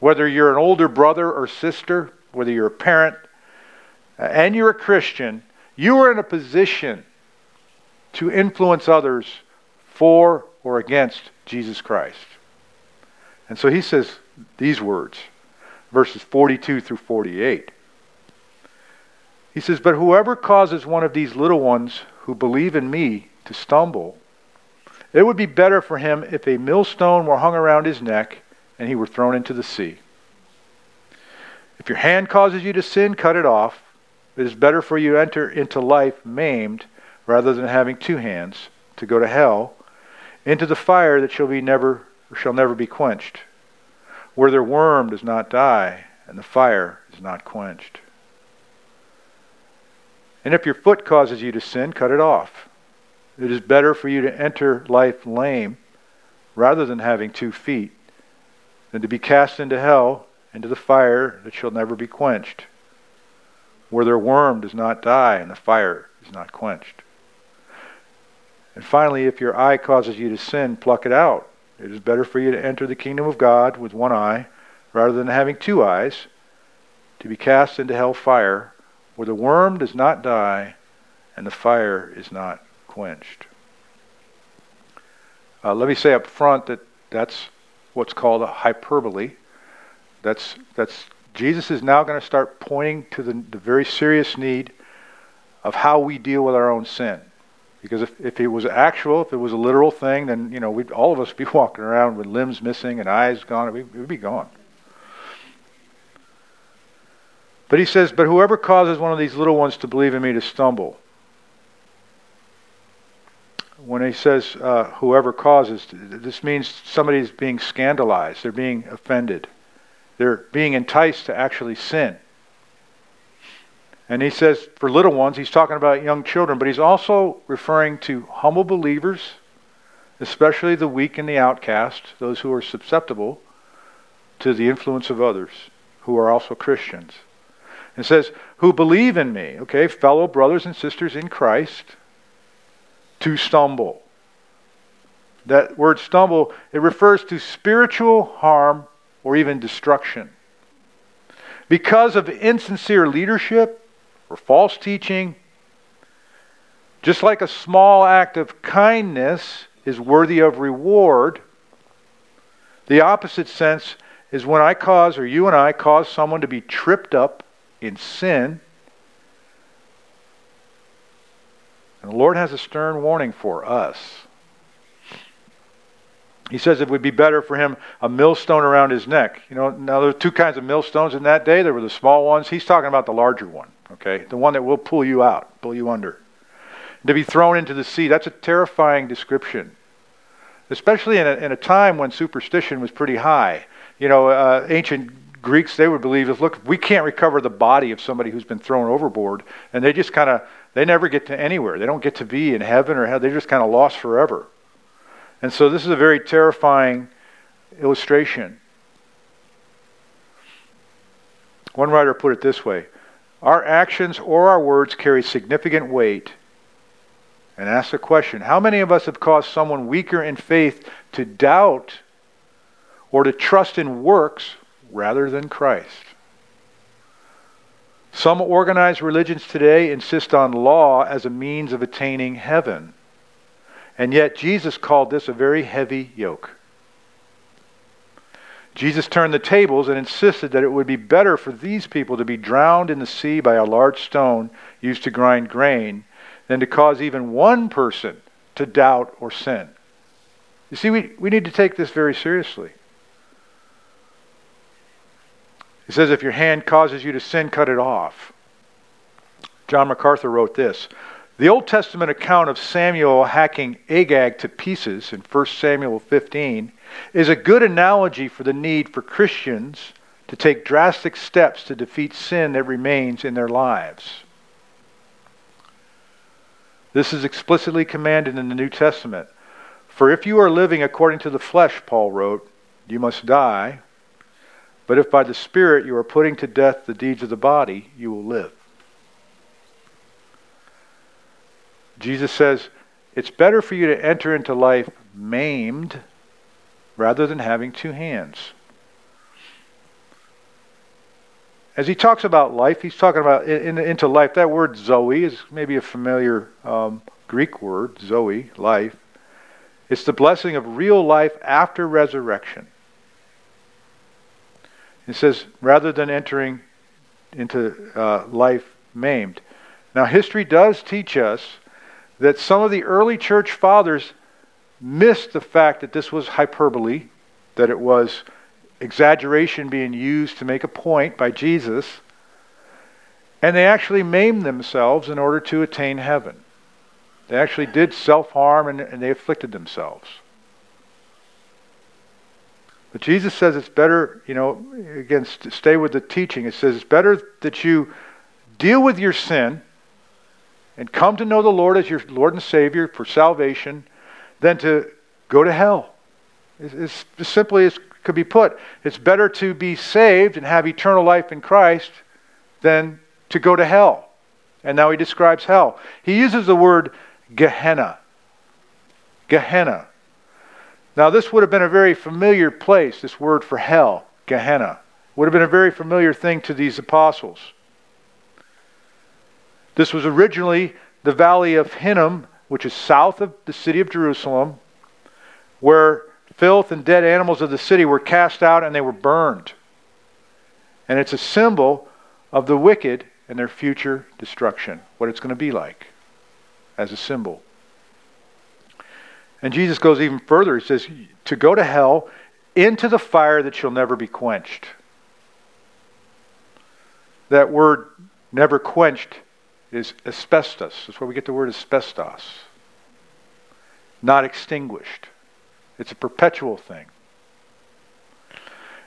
whether you're an older brother or sister, whether you're a parent, uh, and you're a Christian, you are in a position to influence others for or against Jesus Christ. And so he says these words, verses 42 through 48. He says, But whoever causes one of these little ones who believe in me to stumble, it would be better for him if a millstone were hung around his neck and he were thrown into the sea. If your hand causes you to sin, cut it off. It is better for you to enter into life maimed rather than having two hands to go to hell, into the fire that shall be never shall never be quenched, where their worm does not die and the fire is not quenched. And if your foot causes you to sin, cut it off. It is better for you to enter life lame rather than having two feet than to be cast into hell, into the fire that shall never be quenched where their worm does not die and the fire is not quenched. And finally, if your eye causes you to sin, pluck it out. It is better for you to enter the kingdom of God with one eye rather than having two eyes, to be cast into hell fire, where the worm does not die and the fire is not quenched. Uh, let me say up front that that's what's called a hyperbole. That's, that's Jesus is now going to start pointing to the, the very serious need of how we deal with our own sin. Because if, if it was actual, if it was a literal thing, then you know we'd all of us be walking around with limbs missing and eyes gone. We'd, we'd be gone. But he says, But whoever causes one of these little ones to believe in me to stumble. When he says uh, whoever causes, this means somebody's being scandalized, they're being offended. They're being enticed to actually sin. And he says, for little ones, he's talking about young children, but he's also referring to humble believers, especially the weak and the outcast, those who are susceptible to the influence of others, who are also Christians. It says, who believe in me, okay, fellow brothers and sisters in Christ, to stumble. That word stumble, it refers to spiritual harm or even destruction. Because of insincere leadership or false teaching, just like a small act of kindness is worthy of reward, the opposite sense is when I cause, or you and I cause someone to be tripped up in sin. And the Lord has a stern warning for us. He says it would be better for him a millstone around his neck. You know, now there were two kinds of millstones in that day. There were the small ones. He's talking about the larger one, okay? The one that will pull you out, pull you under. To be thrown into the sea, that's a terrifying description. Especially in a, in a time when superstition was pretty high. You know, uh, ancient Greeks, they would believe, if look, we can't recover the body of somebody who's been thrown overboard, and they just kind of, they never get to anywhere. They don't get to be in heaven or hell. They're just kind of lost forever. And so this is a very terrifying illustration. One writer put it this way Our actions or our words carry significant weight. And ask the question How many of us have caused someone weaker in faith to doubt or to trust in works rather than Christ? Some organized religions today insist on law as a means of attaining heaven. And yet, Jesus called this a very heavy yoke. Jesus turned the tables and insisted that it would be better for these people to be drowned in the sea by a large stone used to grind grain than to cause even one person to doubt or sin. You see, we, we need to take this very seriously. He says, if your hand causes you to sin, cut it off. John MacArthur wrote this The Old Testament account of Samuel hacking Agag to pieces in 1 Samuel 15 is a good analogy for the need for Christians to take drastic steps to defeat sin that remains in their lives. This is explicitly commanded in the New Testament. For if you are living according to the flesh, Paul wrote, you must die. But if by the Spirit you are putting to death the deeds of the body, you will live. Jesus says, it's better for you to enter into life maimed rather than having two hands. As he talks about life, he's talking about in, in, into life. That word Zoe is maybe a familiar um, Greek word, Zoe, life. It's the blessing of real life after resurrection. It says, rather than entering into uh, life maimed. Now, history does teach us that some of the early church fathers missed the fact that this was hyperbole, that it was exaggeration being used to make a point by Jesus, and they actually maimed themselves in order to attain heaven. They actually did self harm and, and, they afflicted themselves. But Jesus says it's better, you know, again, stay with the teaching. It says it's better that you deal with your sin and come to know the Lord as your Lord and Savior for salvation than to go to hell. It's, as simply as could be put. It's better to be saved and have eternal life in Christ than to go to hell. And now he describes hell. He uses the word Gehenna. Gehenna. Now, this would have been a very familiar place, this word for hell, Gehenna. Would have been a very familiar thing to these apostles. This was originally the valley of Hinnom, which is south of the city of Jerusalem, where filth and dead animals of the city were cast out and they were burned. And it's a symbol of the wicked and their future destruction, what it's going to be like as a symbol. And Jesus goes even further. He says, to go to hell into the fire that shall never be quenched. That word never quenched is asbestos. That's where we get the word asbestos. Not extinguished. It's a perpetual thing.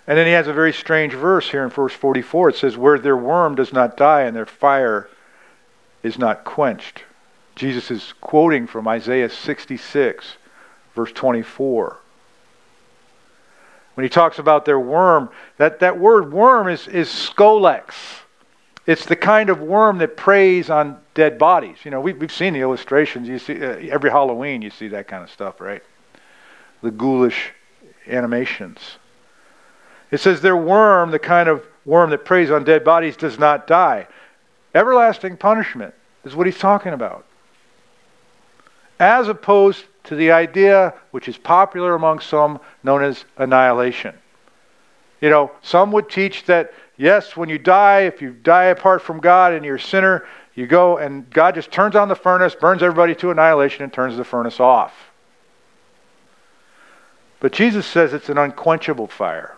And then he has a very strange verse here in verse 44. It says, Where their worm does not die and their fire is not quenched. Jesus is quoting from Isaiah 66, verse 24. When he talks about their worm, that, that word worm is, is scolex. It's the kind of worm that preys on dead bodies. You know, we, we've seen the illustrations. You see uh, every Halloween, you see that kind of stuff, right? The ghoulish animations. It says their worm, the kind of worm that preys on dead bodies, does not die. Everlasting punishment is what he's talking about. As opposed to the idea, which is popular among some, known as annihilation. You know, some would teach that Yes, when you die, if you die apart from God and you're a sinner, you go and God just turns on the furnace, burns everybody to annihilation, and turns the furnace off. But Jesus says it's an unquenchable fire.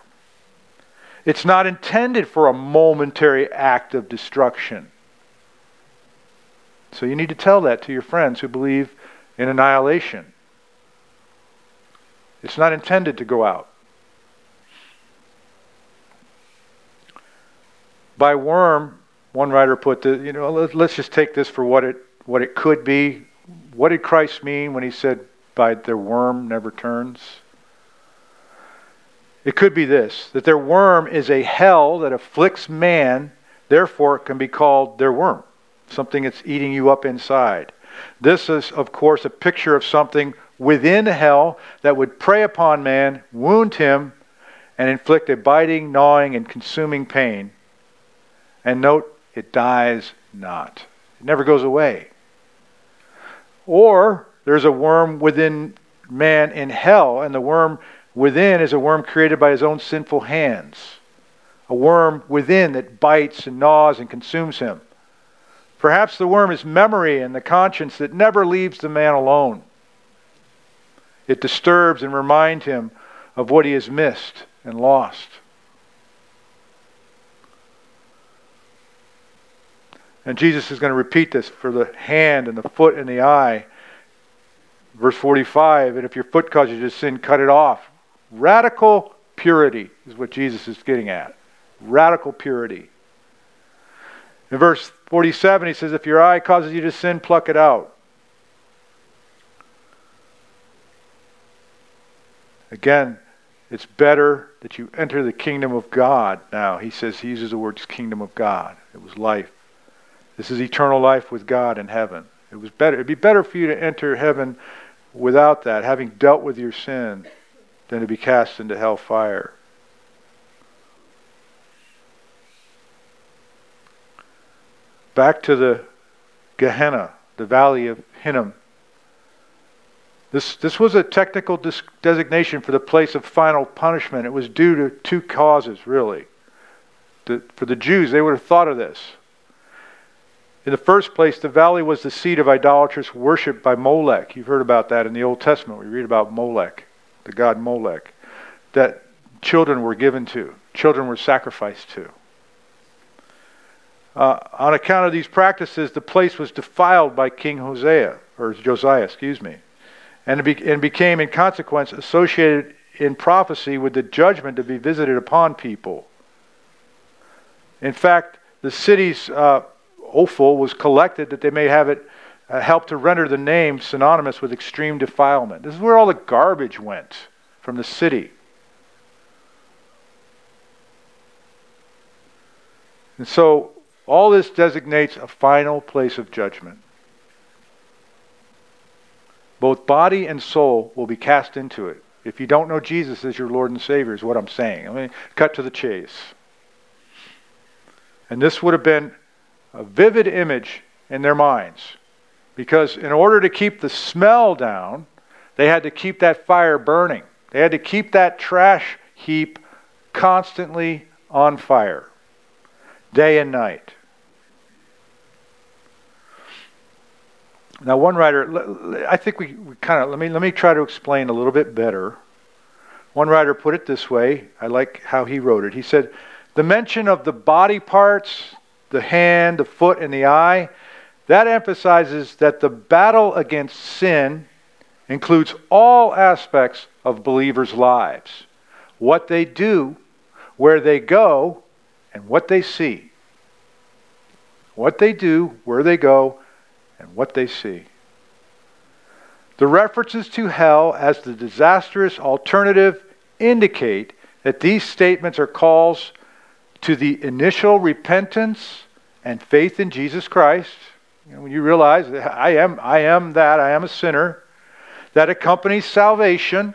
It's not intended for a momentary act of destruction. So you need to tell that to your friends who believe in annihilation. It's not intended to go out. by worm, one writer put the, you know, let's just take this for what it, what it could be. What did Christ mean when he said, by their worm never turns? It could be this that their worm is a hell that afflicts man, therefore it can be called their worm, something that's eating you up inside. This is, of course, a picture of something within hell that would prey upon man, wound him, and inflict a biting, gnawing, and consuming pain and note, it dies not. It never goes away. Or there's a worm within man in hell, and the worm within is a worm created by his own sinful hands. A worm within that bites and gnaws and consumes him. Perhaps the worm is memory and the conscience that never leaves the man alone. It disturbs and reminds him of what he has missed and lost. And Jesus is going to repeat this for the hand and the foot and the eye. Verse 45 And if your foot causes you to sin, cut it off. Radical purity is what Jesus is getting at. Radical purity. In verse 47, he says, If your eye causes you to sin, pluck it out. Again, it's better that you enter the kingdom of God now. He says, he uses the words kingdom of God. It was life. This is eternal life with God in heaven. It was better. It'd be better for you to enter heaven without that, having dealt with your sin, than to be cast into hell fire. Back to the Gehenna, the valley of Hinnom. This, this was a technical dis- designation for the place of final punishment. It was due to two causes, really. The, for the Jews, they would have thought of this. In the first place, the valley was the seat of idolatrous worship by Molech. You've heard about that in the Old Testament. We read about Molech, the god Molech, that children were given to, children were sacrificed to. Uh, on account of these practices, the place was defiled by King Hosea, or Josiah, excuse me, and, be, and became, in consequence, associated in prophecy with the judgment to be visited upon people. In fact, the city's uh, offal was collected that they may have it uh, help to render the name synonymous with extreme defilement. This is where all the garbage went from the city. And so all this designates a final place of judgment. Both body and soul will be cast into it. If you don't know Jesus as your Lord and Savior, is what I'm saying. I mean, cut to the chase. And this would have been a vivid image in their minds. Because in order to keep the smell down, they had to keep that fire burning. They had to keep that trash heap constantly on fire, day and night. Now, one writer, I think we, we kind of let me let me try to explain a little bit better. One writer put it this way. I like how he wrote it. He said, "The mention of the body parts the hand, the foot, and the eye, that emphasizes that the battle against sin includes all aspects of believers' lives what they do, where they go, and what they see. What they do, where they go, and what they see. The references to hell as the disastrous alternative indicate that these statements are calls to the initial repentance and faith in Jesus Christ, you know, when you realize that I am, I am that, I am a sinner, that accompanies salvation,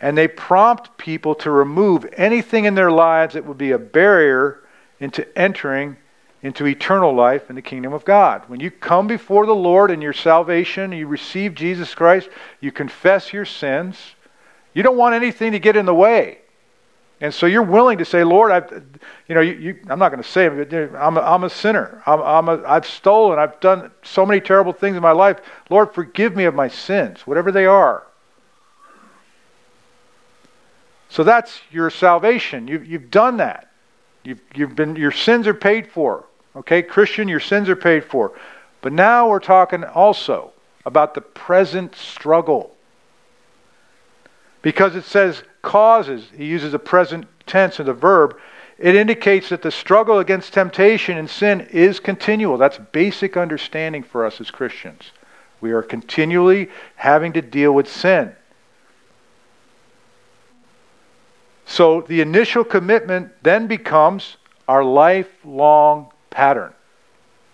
and they prompt people to remove anything in their lives that would be a barrier into entering into eternal life in the kingdom of God. When you come before the Lord in your salvation, you receive Jesus Christ, you confess your sins, you don't want anything to get in the way. And so you're willing to say, Lord, I've, you know, you, you, I'm not going to say it, but I'm a, I'm a sinner. I'm, I'm a, I've stolen. I've done so many terrible things in my life. Lord, forgive me of my sins, whatever they are. So that's your salvation. You, you've done that. You've, you've been, your sins are paid for. Okay, Christian, your sins are paid for. But now we're talking also about the present struggle. Because it says causes, he uses a present tense in the verb, it indicates that the struggle against temptation and sin is continual. That's basic understanding for us as Christians. We are continually having to deal with sin. So the initial commitment then becomes our lifelong pattern.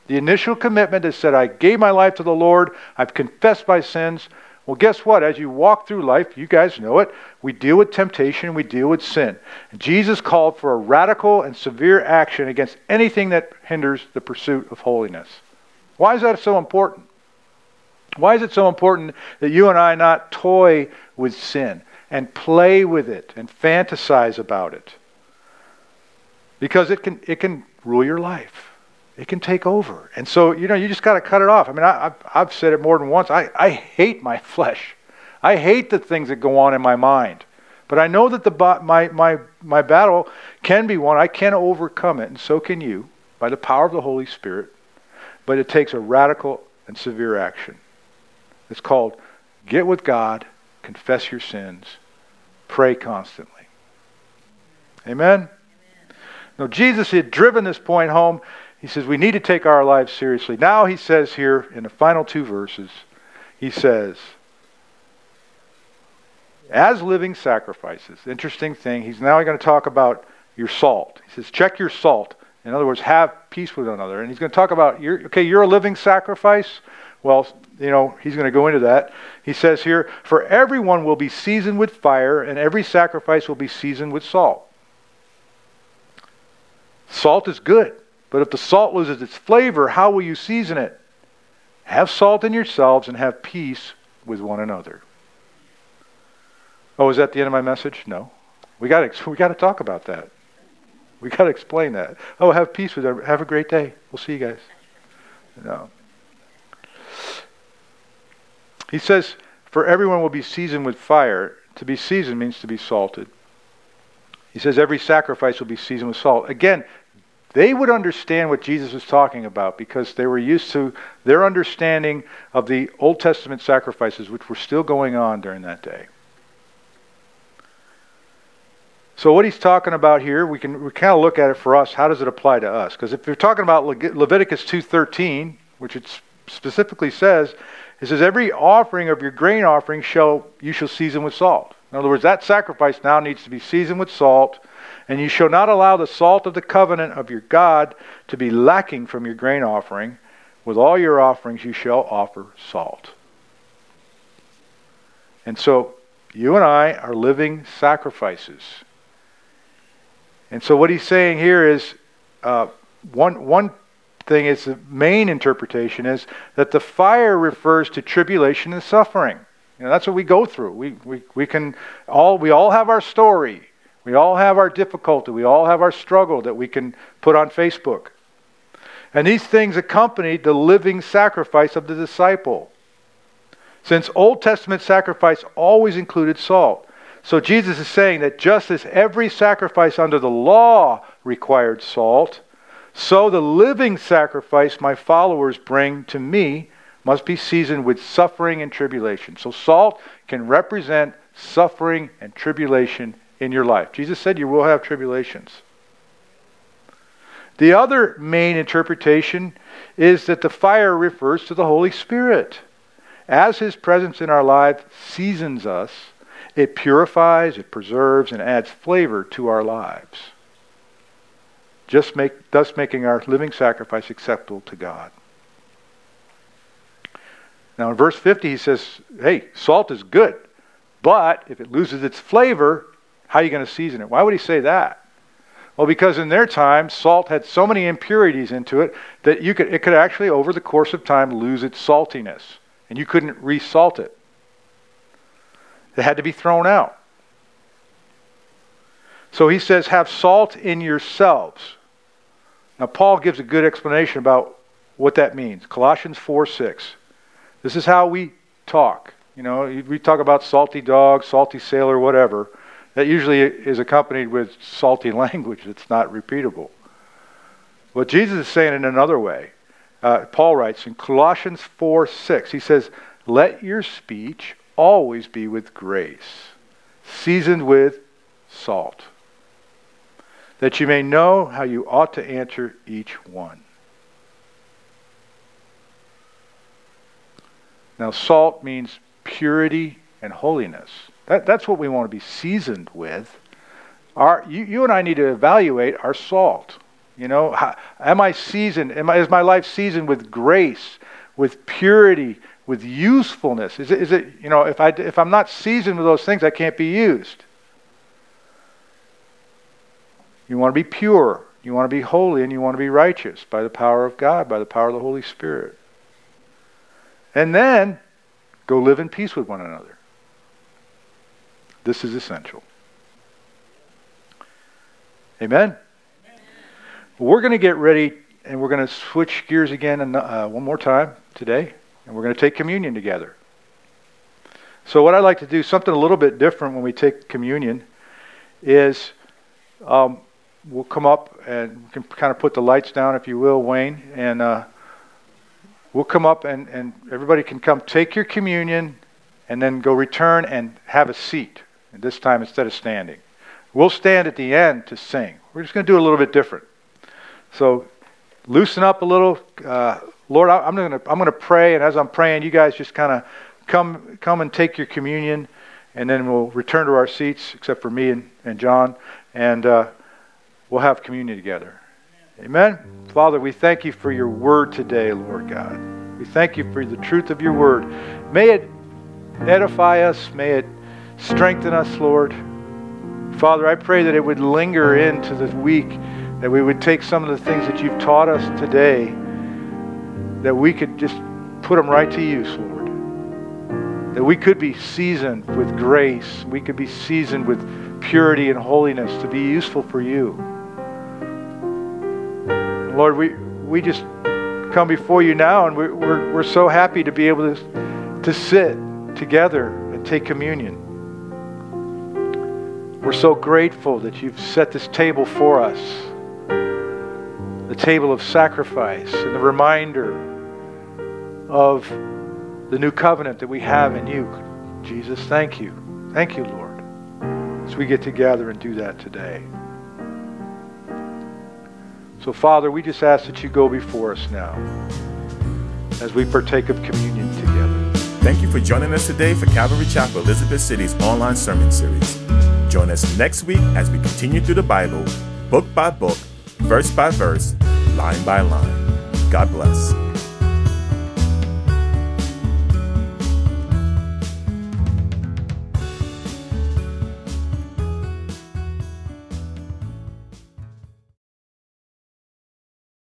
The initial commitment is that I gave my life to the Lord, I've confessed my sins, well, guess what? As you walk through life, you guys know it, we deal with temptation, we deal with sin. Jesus called for a radical and severe action against anything that hinders the pursuit of holiness. Why is that so important? Why is it so important that you and I not toy with sin? and play with it and fantasize about it. Because it can, it can rule your life. It can take over. And so, you know, you just got to cut it off. I mean, I, have said it more than once. I, I hate my flesh. I hate the things that go on in my mind. But I know that the, my, my, my battle can be won. I can overcome it, and so can you by the power of the Holy Spirit. But it takes a radical and severe action. It's called get with God, confess your sins, pray constantly. Amen? Now, Jesus had driven this point home. He says we need to take our lives seriously. Now, he says here in the final two verses, he says, as living sacrifices. Interesting thing. He's now going to talk about your salt. He says, check your salt. In other words, have peace with one another. And he's going to talk about, okay, you're a living sacrifice. Well, you know, he's going to go into that. He says here, for everyone will be seasoned with fire, and every sacrifice will be seasoned with salt. Salt is good, but if the salt loses its flavor, how will you season it? Have salt in yourselves and have peace with one another. Oh, is that the end of my message? No. We got to we got to talk about that. We got to explain that. Oh, have peace with. Have a great day. We'll see you guys. No. He says, "For everyone will be seasoned with fire." To be seasoned means to be salted. He says every sacrifice will be seasoned with salt. Again, they would understand what Jesus was talking about because they were used to their understanding of the Old Testament sacrifices, which were still going on during that day. So what he's talking about here, we can we kind of look at it for us. How does it apply to us? Because if you're talking about Le- Leviticus 2:13, which it specifically says, it says every offering of your grain offering shall you shall season with salt. In other words, that sacrifice now needs to be seasoned with salt, and you shall not allow the salt of the covenant of your God to be lacking from your grain offering. With all your offerings you shall offer salt. And so you and I are living sacrifices. And so what he's saying here is uh, one one thing is the main interpretation is that the fire refers to tribulation and suffering. You know, that's what we go through. We, we, we can all we all have our story. We all have our difficulty. We all have our struggle that we can put on Facebook. And these things accompanied the living sacrifice of the disciple. Since Old Testament sacrifice always included salt. So Jesus is saying that just as every sacrifice under the law required salt, so the living sacrifice my followers bring to me must be seasoned with suffering and tribulation. So salt can represent suffering and tribulation in your life. Jesus said you will have tribulations. The other main interpretation is that the fire refers to the Holy Spirit. As his presence in our life seasons us, it purifies, it preserves, and adds flavor to our lives. Just make, thus making our living sacrifice acceptable to God. Now, in verse 50, he says, Hey, salt is good, but if it loses its flavor, how are you going to season it? Why would he say that? Well, because in their time, salt had so many impurities into it that you could, it could actually, over the course of time, lose its saltiness, and you couldn't resalt it. It had to be thrown out. So he says, have salt in yourselves. Now, Paul gives a good explanation about what that means. Colossians 4 6. This is how we talk. You know, we talk about salty dog, salty sailor, whatever. That usually is accompanied with salty language that's not repeatable. What Jesus is saying in another way, uh, Paul writes in Colossians 4 6, he says, Let your speech always be with grace, seasoned with salt, that you may know how you ought to answer each one. Now, salt means purity and holiness. That, that's what we want to be seasoned with. Our, you, you and I need to evaluate our salt. You know, how, am I seasoned? Am I, is my life seasoned with grace, with purity, with usefulness. Is it, is it you know, if, I, if I'm not seasoned with those things, I can't be used. You want to be pure. You want to be holy and you want to be righteous by the power of God, by the power of the Holy Spirit. And then go live in peace with one another. This is essential. Amen? We're going to get ready and we're going to switch gears again uh, one more time today, and we're going to take communion together. So, what I'd like to do, something a little bit different when we take communion, is um, we'll come up and kind of put the lights down, if you will, Wayne, and uh, we'll come up and, and everybody can come take your communion and then go return and have a seat. And this time instead of standing. We'll stand at the end to sing. We're just going to do a little bit different. So loosen up a little. Uh, Lord, I'm going to I'm going to pray, and as I'm praying, you guys just kind of come come and take your communion, and then we'll return to our seats, except for me and, and John, and uh, we'll have communion together. Amen. Father, we thank you for your word today, Lord God. We thank you for the truth of your word. May it edify us. May it strengthen us, Lord. Father, I pray that it would linger into this week that we would take some of the things that you've taught us today, that we could just put them right to use, Lord. That we could be seasoned with grace, we could be seasoned with purity and holiness to be useful for you. Lord, we, we just come before you now, and we're, we're, we're so happy to be able to, to sit together and take communion. We're so grateful that you've set this table for us the table of sacrifice and the reminder of the new covenant that we have in you. Jesus, thank you. Thank you, Lord, as we get together and do that today. So, Father, we just ask that you go before us now as we partake of communion together.
Thank you for joining us today for Calvary Chapel Elizabeth City's online sermon series. Join us next week as we continue through the Bible, book by book verse by verse, line by line. God bless.